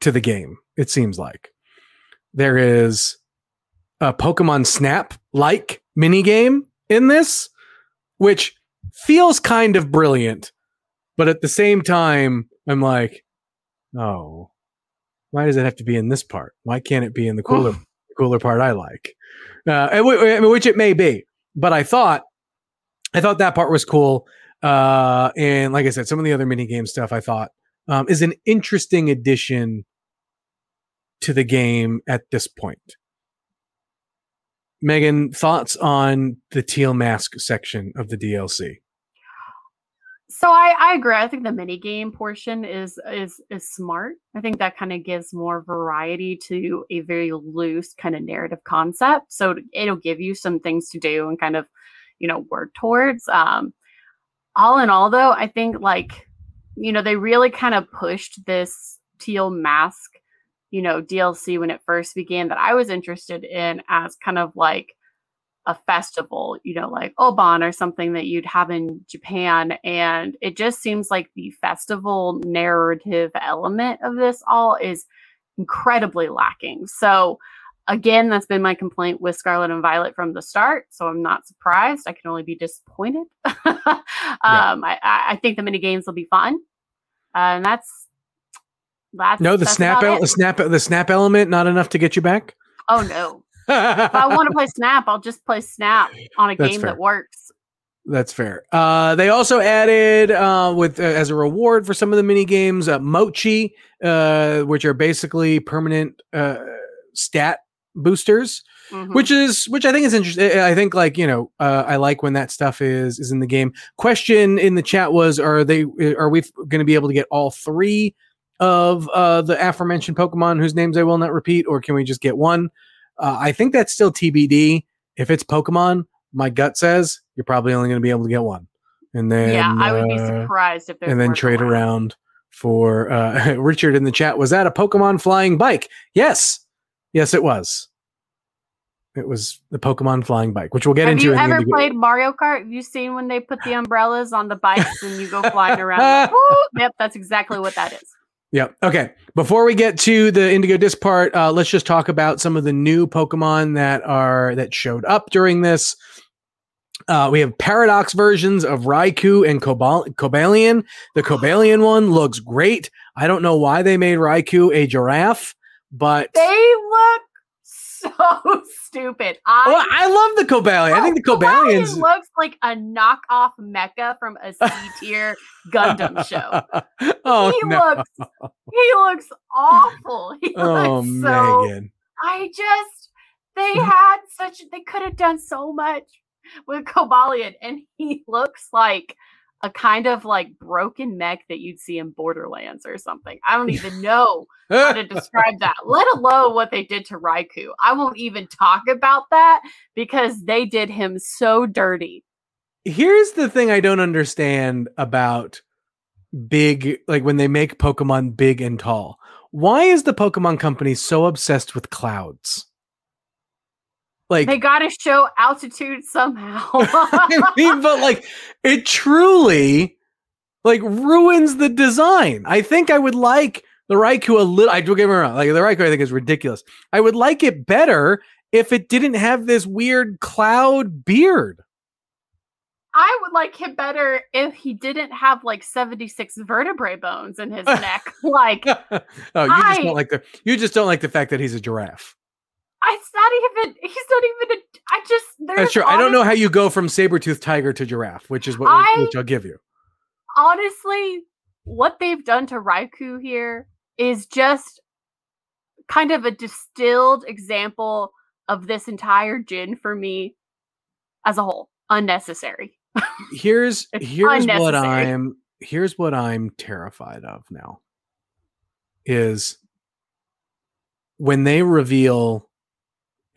to the game. It seems like there is a Pokemon Snap like mini game in this, which feels kind of brilliant, but at the same time, I'm like, oh, why does it have to be in this part? Why can't it be in the cooler cooler part I like? Uh, which it may be, but I thought I thought that part was cool. Uh, and like I said, some of the other mini game stuff I thought um, is an interesting addition to the game at this point. Megan, thoughts on the teal mask section of the DLC? So I, I agree. I think the mini game portion is is is smart. I think that kind of gives more variety to a very loose kind of narrative concept. So it'll give you some things to do and kind of, you know, work towards. Um, all in all, though, I think like, you know, they really kind of pushed this teal mask, you know, DLC when it first began that I was interested in as kind of like a festival, you know, like Obon or something that you'd have in Japan. And it just seems like the festival narrative element of this all is incredibly lacking. So, again, that's been my complaint with Scarlet and Violet from the start. So, I'm not surprised. I can only be disappointed. um, I, I I think the mini games will be fun. Uh, and that's. That's, No, the that's snap, el- the snap, the snap element, not enough to get you back. Oh no! If I want to play Snap, I'll just play Snap on a That's game fair. that works. That's fair. Uh, they also added uh, with uh, as a reward for some of the mini games, uh, Mochi, uh, which are basically permanent uh, stat boosters, Mhm. which is which I think is interesting. I think like you know uh, I like when that stuff is is in the game. Question in the chat was: Are they are we going to be able to get all three of uh, the aforementioned Pokemon whose names I will not repeat, or can we just get one? Uh, I think that's still TBD. If it's Pokemon, my gut says you're probably only going to be able to get one, and then yeah, I would be uh, surprised if there's and then trade around for uh, Richard in the chat. Was that a Pokemon flying bike? Yes, yes, it was. It was the Pokemon flying bike, which we'll get Have into. you in ever played Mario Kart? Have you seen when they put the umbrellas on the bikes and you go flying around? like! Yep, that's exactly what that is. Yep. Okay. Before we get to the Indigo Disc part, uh, let's just talk about some of the new Pokemon that are that showed up during this. Uh, we have paradox versions of Raikou and Cobal- Cobalion. The Cobalion one looks great. I don't know why they made Raikou a giraffe, but They look so stupid. I, Well, I love the Cobalion. I think the Oh, Cobalion Cobalions. looks like a knockoff mecha from a C tier Gundam show. oh he no! looks he looks awful. He oh looks so Megan. I just they Mm-hmm. had such they could have done so much with Cobalion and he looks like a kind of like broken mech that you'd see in Borderlands or something. I don't even know how to describe that, let alone what they did to Raikou. I won't even talk about that because they did him so dirty. here's the thing I don't understand about big like when they make Pokemon big and tall. Why is the Pokemon company so obsessed with clouds? Like they got to show altitude somehow. I mean, but like it truly like ruins the design. I think I would like the Raikou a little. I do get me wrong. Like the Raikou, I think is ridiculous. I would like it better if it didn't have this weird cloud beard. I would like him better if he didn't have like 76 vertebrae bones in his neck. Like oh, you I- just don't like the you just don't like the fact that he's a giraffe. It's not even he's not even a I just That's true. I don't know how you go from saber tooth tiger to giraffe, which is what I- which I'll give you. honestly what they've done to Raikou here is just kind of a distilled example of this entire gin for me as a whole. Unnecessary. Here's here's what. I'm here's what I'm terrified of now. Is when they reveal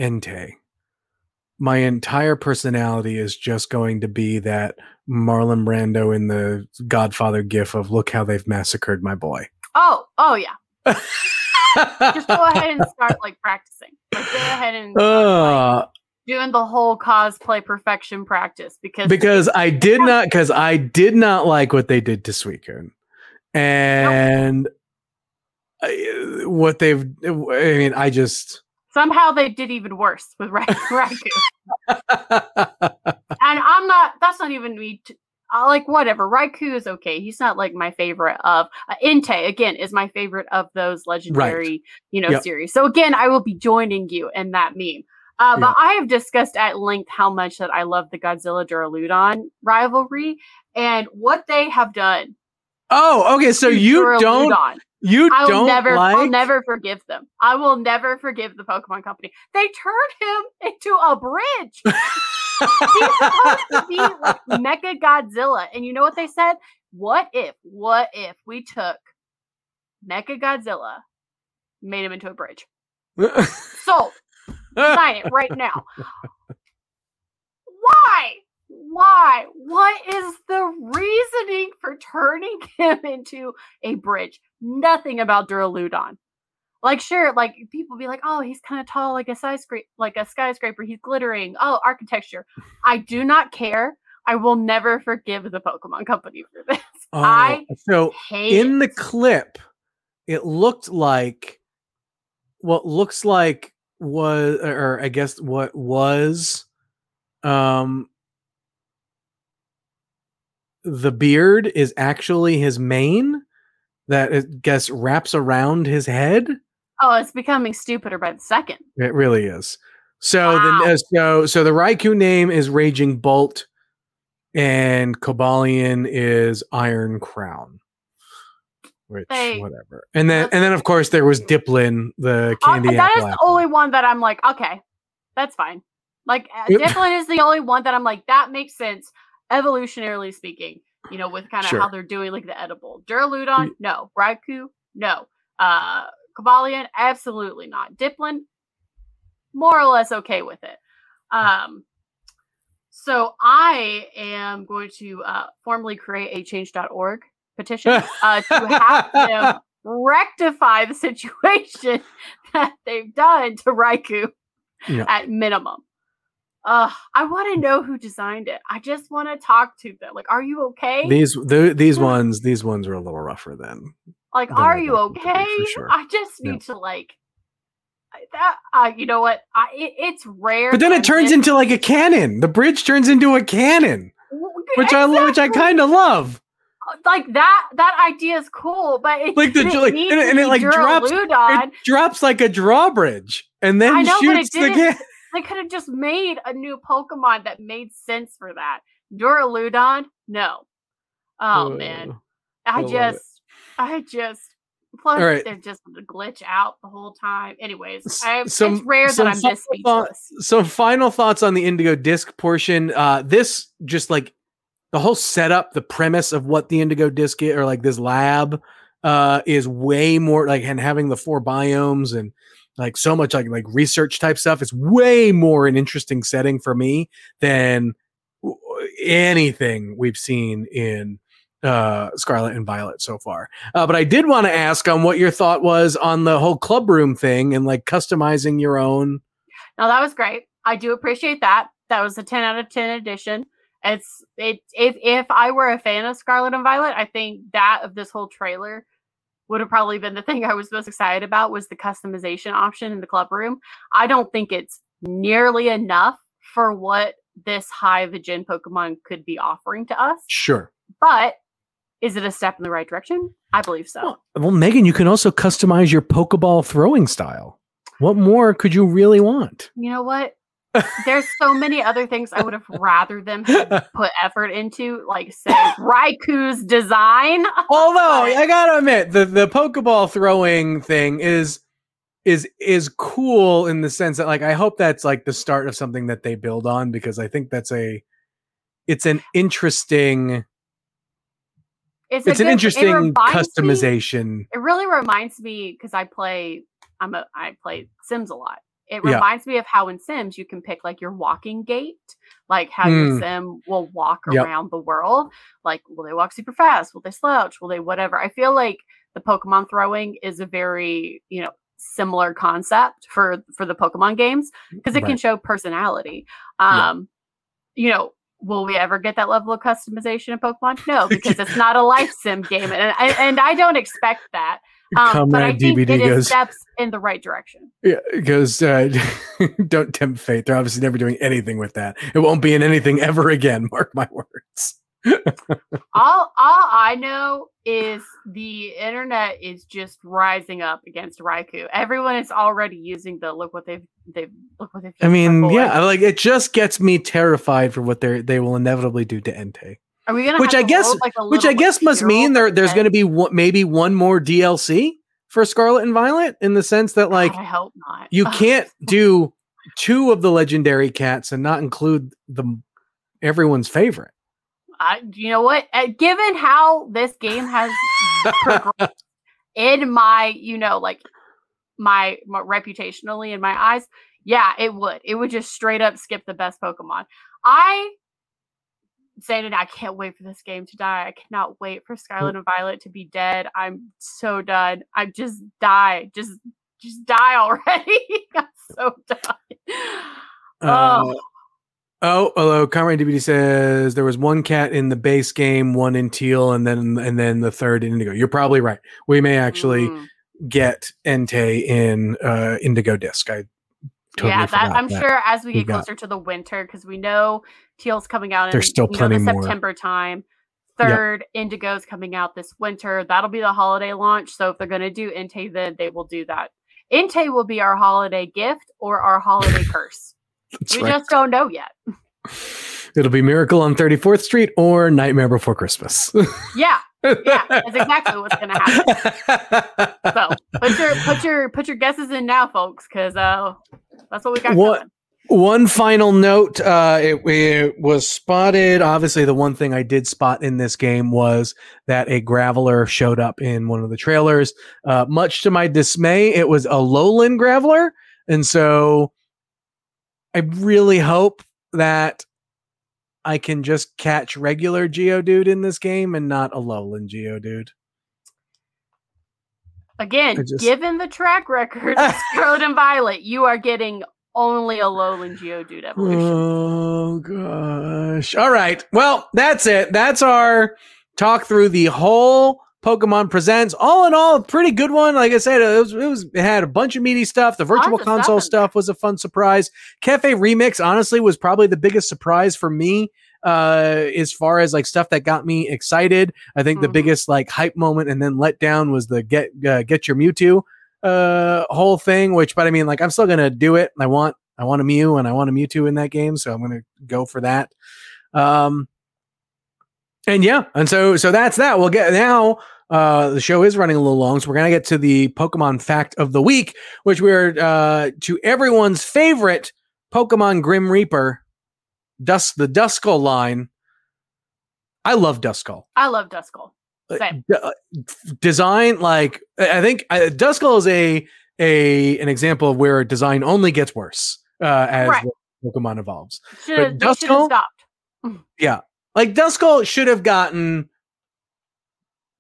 Entei, my entire personality is just going to be that Marlon Brando in the Godfather gif of look how they've massacred my boy. Oh, oh yeah. Just go ahead and start like practicing. Like go ahead and start, like, Uh, doing the whole cosplay perfection practice because because I did not because I did not like what they did to Suicune, and I, what they've. I mean, I just. Somehow they did even worse with Ra- Raikou. and I'm not. That's not even me. T- uh, like whatever, Raikou is okay. He's not like my favorite of uh, Entei. Again, is my favorite of those legendary, you know, Yep. series. So again, I will be joining you in that meme. Uh, but I have discussed at length how much that I love the Godzilla Duraludon rivalry and what they have done. oh, okay. So you don't. You I will don't never, like. I'll never forgive them. I will never forgive the Pokemon Company. They turned him into a bridge. He's supposed to be like Mecha Godzilla. And you know what they said? What if, what if we took Mecha Godzilla, made him into a bridge? So sign it right now. Why? Why? What is the reasoning for turning him into a bridge? Nothing about Duraludon. Like, sure, like people be like, "Oh, he's kind of tall, like a skyscraper, like a skyscraper. He's glittering. Oh, architecture." I do not care. I will never forgive the Pokemon Company for this. Oh, I so hate in the clip, it looked like what looks like was, or I guess what was, um, the beard is actually his mane that I guess wraps around his head. Oh, it's becoming stupider by the second. It really is. So Wow. the uh, so so the Raikou name is Raging Bolt, and Cobalion is Iron Crown. Which They- whatever, and then and then of course there was Dipplin, the Uh, candy that is apple. the only one that I'm like, okay, that's fine. Like uh, Yep. Diglett is the only one that I'm like, that makes sense, evolutionarily speaking. You know, with kind of how they're doing like the edible. Duraludon, no. Raikou, no. Uh Cobalion, absolutely not. Dipplin, more or less okay with it. Um so I am going to uh formally create a change.org petition uh to have them rectify the situation that they've done to Raikou Yeah. at minimum. Uh, I want to know who designed it. I just want to talk to them. Like, are you okay? These the, these ones these ones are a little rougher than like, than are you thought them to be, okay? sure. I just Yeah. need to like that. Uh, you know what? I it, it's rare. But then it turns into like a cannon. The bridge turns into a cannon, which I which I kind of love. like that. That idea is cool, but it Like the like- and it- and it, like, drops-. It drops like a drawbridge and then know, shoots the. They could have just made a new Pokemon that made sense for that. Duraludon, no. Oh man, I I just, I just. Plus, right. they're just glitch out the whole time. Anyways, I, some- it's rare that I'm this speechless. So final thoughts on the Indigo Disc portion. Uh this just like the whole setup, the premise of what the Indigo Disc is, or like this lab uh is way more like and having the four biomes and like so much like like research type stuff is way more an interesting setting for me than anything we've seen in uh, Scarlet and Violet so far. Uh, but I did want to ask on what your thought was on the whole club room thing and like customizing your own. Now that was great. I do appreciate that. That was a 10 out of 10 edition. It's it if if I were a fan of Scarlet and Violet, I think that of this whole trailer would have probably been the thing I was most excited about was the customization option in the club room. I don't think it's nearly enough for what this high of a gen Pokemon could be offering to us. Sure. But is it a step in the right direction? I believe so. Well, well, Megan, you can also customize your Pokeball throwing style. What more could you really want? You know what? There's so many other things I would have rather them have put effort into, like say Raikou's design. Although I gotta admit, the the Pokeball throwing thing is is is cool in the sense that like I hope that's like the start of something that they build on because I think that's a it's an interesting it's, it's a an good- it interesting me- customization. it really reminds me because I play I'm a I play Sims a lot. It Yeah. reminds me of how in Sims you can pick like your walking gait, like how your Mm. sim will walk Yep. around the world. Like, will they walk super fast? Will they slouch? Will they whatever? I feel like the Pokemon throwing is a very you know similar concept for for the Pokemon games because it can show personality. Yeah. Um, you know. Will we ever get that level of customization in Pokemon? No, because it's not a life sim game, and and, and I don't expect that. Um, but I think DVD it is goes, steps in the right direction. yeah, it goes uh, don't tempt fate. They're obviously never doing anything with that. It won't be in anything ever again. Mark my words. All all I know is the internet is just rising up against Raikou. Everyone is already using the look what they've they've look what they've. I mean, yeah, like it just gets me terrified for what they they will inevitably do to Entei. Are we gonna? which I guess- like, Which I guess must mean there there's going to be one, maybe one more DLC for Scarlet and Violet in the sense that like God, I hope not. you can't do two of the legendary cats and not include the everyone's favorite. I, you know what? Uh, given how this game has progressed in my, you know, like my, my reputationally in my eyes, yeah, it would. It would just straight up skip the best Pokemon. I saying it, I can't wait for this game to die. I cannot wait for Scarlet and Violet to be dead. I'm so done. I just die. Just just die already. I'm so done. Uh, Oh. oh, although Comrade DVD says there was one cat in the base game, one in teal, and then and then the third in indigo. You're probably right. We may actually Mm. get Entei in uh, indigo disc. I totally yeah, that I'm that. sure as we get got. closer to the winter, because we know Teal's coming out in There's still you know, plenty the more. September time. Yep. Third, Indigo's coming out this winter. That'll be the holiday launch. So if they're going to do Entei, then they will do that. Entei will be our holiday gift or our holiday curse. That's we right. just don't know yet. It'll be Miracle on 34th Street or Nightmare Before Christmas. Yeah, yeah, that's exactly what's going to happen. So put your put your put your guesses in now, folks, because uh, that's what we got. What- coming. One final note: uh, it, it was spotted. Obviously, the one thing I did spot in this game was that a graveler showed up in one of the trailers. Uh, much to my dismay, it was a lowland graveler, and so I really hope that I can just catch regular Geodude in this game and not a lowland Geodude. Again, just- given the track record of Scarlet and Violet, you are getting only a lowland Geodude evolution. Oh gosh. All right. Well, that's it. That's our talk through the whole Pokemon Presents. All in all, a pretty good one. Like I said, it was it, was, it had a bunch of meaty stuff. The virtual Tons of stuff console stuff was a fun surprise. Cafe Remix, honestly, was probably the biggest surprise for me. Uh, as far as like stuff that got me excited, I think the Mhm. biggest like hype moment and then let down was the get uh, get your Mewtwo uh whole thing. Which, but I mean, like I'm still gonna do it. I want I want a Mew and I want a Mewtwo in that game, so I'm gonna go for that. Um, and yeah, and so so that's that. We'll get now. Uh, the show is running a little long, so we're gonna get to the Pokemon fact of the week, which we're uh to everyone's favorite Pokemon Grim Reaper, Dusk the Duskull line. I love Duskull. I love Duskull. Uh, Same. d- uh, design like I think uh, Duskull is a a an example of where design only gets worse uh, as Right. Pokemon evolves. Should have Duskull- stopped. Yeah. Like Duskull should have gotten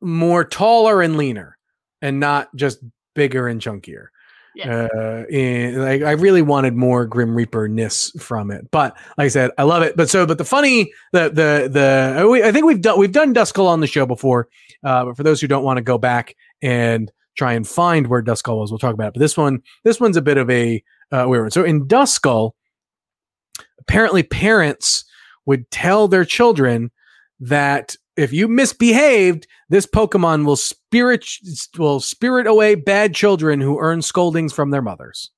more taller and leaner and not just bigger and chunkier. Uh, and like I really wanted more Grim Reaper ness from it, but like I said, I love it. But so, but the funny, the the the uh, I think we've done we've done Duskull on the show before, uh, but for those who don't want to go back and try and find where Duskull was, we'll talk about it. But this one, this one's a bit of a uh, weird one. So in Duskull, apparently parents would tell their children that if you misbehaved, this Pokemon will spirit will spirit away bad children who earn scoldings from their mothers.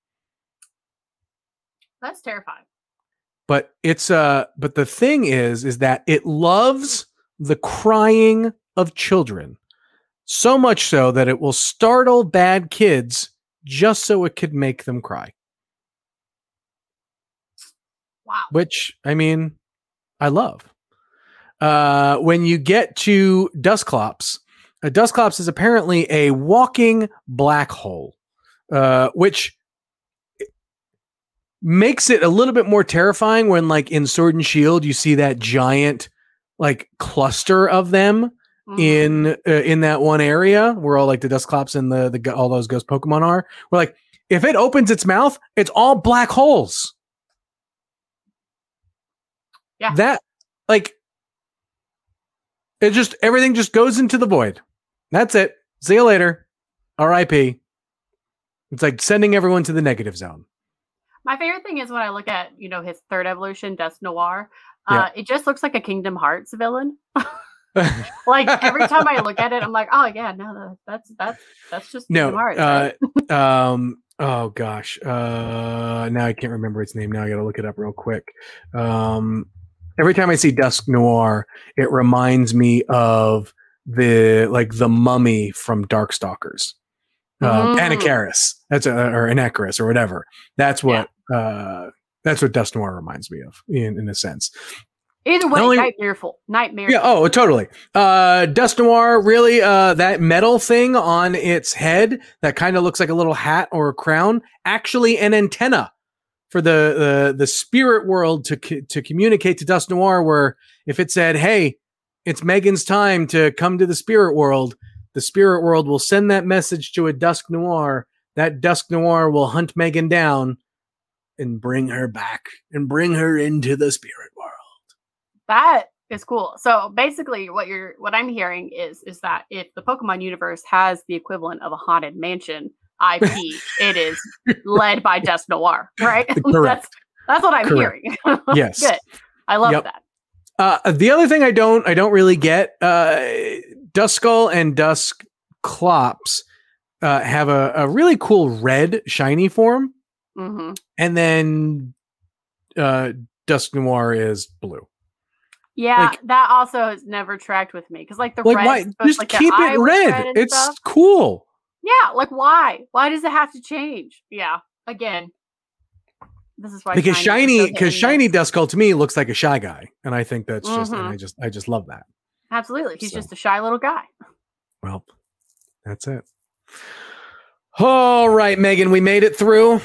That's terrifying. But it's uh but the thing is is that it loves the crying of children. So much so that it will startle bad kids just so it could make them cry. Wow. which I mean, I love. Uh, when you get to Dusclops, a Dusclops is apparently a walking black hole, uh, which makes it a little bit more terrifying when, like, in Sword and Shield, you see that giant, like, cluster of them Mhm. in uh, in that one area where all like the Dusclops and the the all those ghost Pokemon are. We're like, if it opens its mouth, it's all black holes. Yeah. That like it just everything just goes into the void. That's it. See you later. R.I.P. It's like sending everyone to the negative zone. My favorite thing is when I look at, you know, his third evolution, Dusk Noir. Uh, Yeah. It just looks like a Kingdom Hearts villain. like every time I look at it, I'm like, oh yeah, no, that's that's that's just no, Kingdom Hearts. uh, right? um, oh gosh, uh, now I can't remember its name. Now I got to look it up real quick. Um, every time I see Dusk Noir, it reminds me of the like the mummy from Darkstalkers, um, Mm. Anakaris. That's a, or Anakaris or whatever. That's what. Uh, that's what Dusk Noir reminds me of, in in a sense. Either way, only- nightmareful, nightmare. Yeah. Oh, totally. Uh, Dusk Noir, really, uh, that metal thing on its head that kind of looks like a little hat or a crown, actually an antenna for the the, spirit world to to communicate to Dusk Noir. Where if it said, "Hey, it's Megan's time to come to the spirit world," the spirit world will send that message to a Dusk Noir. That Dusk Noir will hunt Megan down and bring her back and bring her into the spirit world. That is cool. So basically what you're what I'm hearing is is that if the Pokemon universe has the equivalent of a haunted mansion IP, it is led by Dusk Noir, right? Correct. that's that's what I'm Correct. hearing. Yes. Good. I love Yep. that. Uh, the other thing I don't I don't really get uh, Duskull and Dusk Clops uh, have a, a really cool red shiny form, hmm and then uh, Dusk Noir is blue. Yeah, Like- that also has never tracked with me because like the Like red, why? Just like, keep it was red. It's stuff. cool. Yeah, like why? Why does it have to change? Yeah, again, this is why because shiny because shiny miss. Duskull to me looks like a shy guy, and I think that's just and. I mm-hmm. just I just love that. Absolutely, he's So. just a shy little guy. Well, that's it. All right, Megan, we made it through.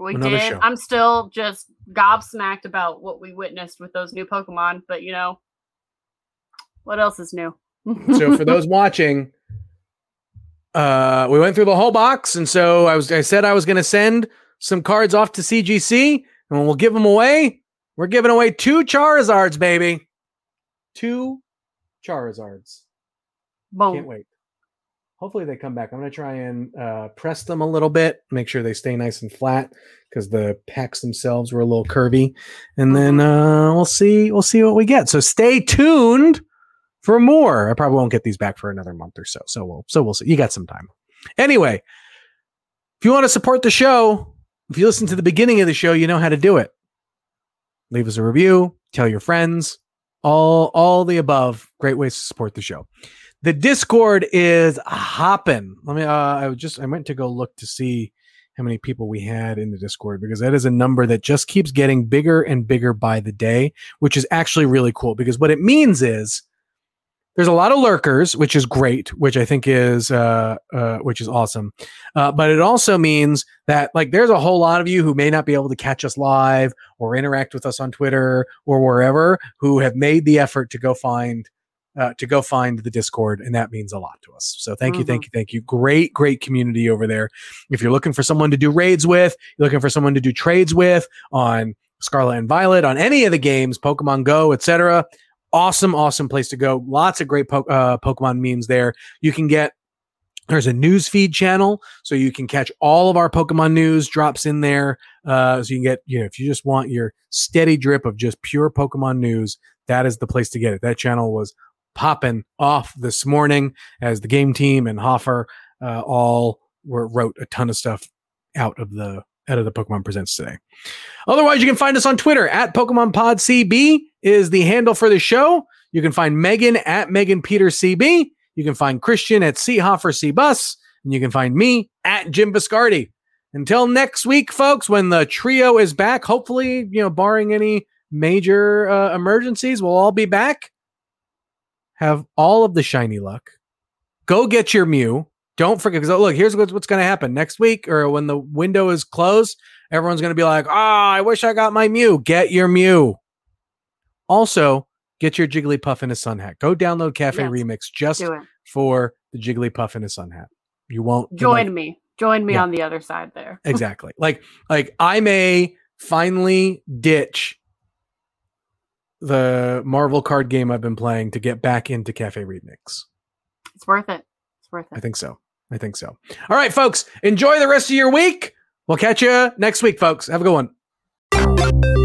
We Another did. show. I'm still just gobsmacked about what we witnessed with those new Pokemon, but you know, what else is new? so for those watching uh we went through the whole box and so i was i said i was going to send some cards off to cgc and we'll give them away. We're giving away two charizards baby. Two charizards. Can't wait. Hopefully they come back. I'm going to try and uh press them a little bit make sure they stay nice and flat because the packs themselves were a little curvy. And then uh we'll see we'll see what we get. So stay tuned for more. I probably won't get these back for another month or so. So we'll so we'll see. You got some time. Anyway, if you want to support the show, if you listen to the beginning of the show, you know how to do it. Leave us a review, tell your friends, all all the above. Great ways to support the show. The Discord is hopping. Let me uh I just I went to go look to see how many people we had in the Discord because that is a number that just keeps getting bigger and bigger by the day, which is actually really cool because what it means is there's a lot of lurkers, which is great, which I think is uh, uh, which is awesome. Uh, but it also means that like there's a whole lot of you who may not be able to catch us live or interact with us on Twitter or wherever who have made the effort to go find uh, to go find the Discord, and that means a lot to us. So thank you, thank you, thank you. Great, great community over there. If you're looking for someone to do raids with, you're looking for someone to do trades with on Scarlet and Violet, on any of the games, Pokemon Go, etc. Awesome, awesome place to go. Lots of great po- uh, Pokemon memes there. You can get there's a news feed channel, so you can catch all of our Pokemon news drops in there. Uh, so you can get, you know, if you just want your steady drip of just pure Pokemon news, that is the place to get it. That channel was popping off this morning as the game team and Hoffer uh, all were wrote a ton of stuff out of the out of the Pokemon Presents today. Otherwise, you can find us on Twitter at Pokemon Pod CB is the handle for the show. You can find Megan at Megan Peter CB. You can find Christian at C C Bus, and you can find me at Jim Viscardi. Until next week, folks, when the trio is back, hopefully, you know, barring any major uh, emergencies, we'll all be back have all of the shiny luck. Go get your Mew. Don't forget, because look, here's what's, what's going to happen next week or when the window is closed. Everyone's going to be like, "Ah, oh, I wish I got my Mew." Get your Mew. Also, get your Jigglypuff in a sun hat. Go download Cafe yes, Remix just for the Jigglypuff in a sun hat. You won't join me. Join me yeah. on the other side there. exactly. Like, like I may finally ditch the Marvel card game I've been playing to get back into Cafe Remix. It's worth it. It's worth it. I think so. I think so. All right, folks, enjoy the rest of your week. We'll catch you next week, folks. Have a good one.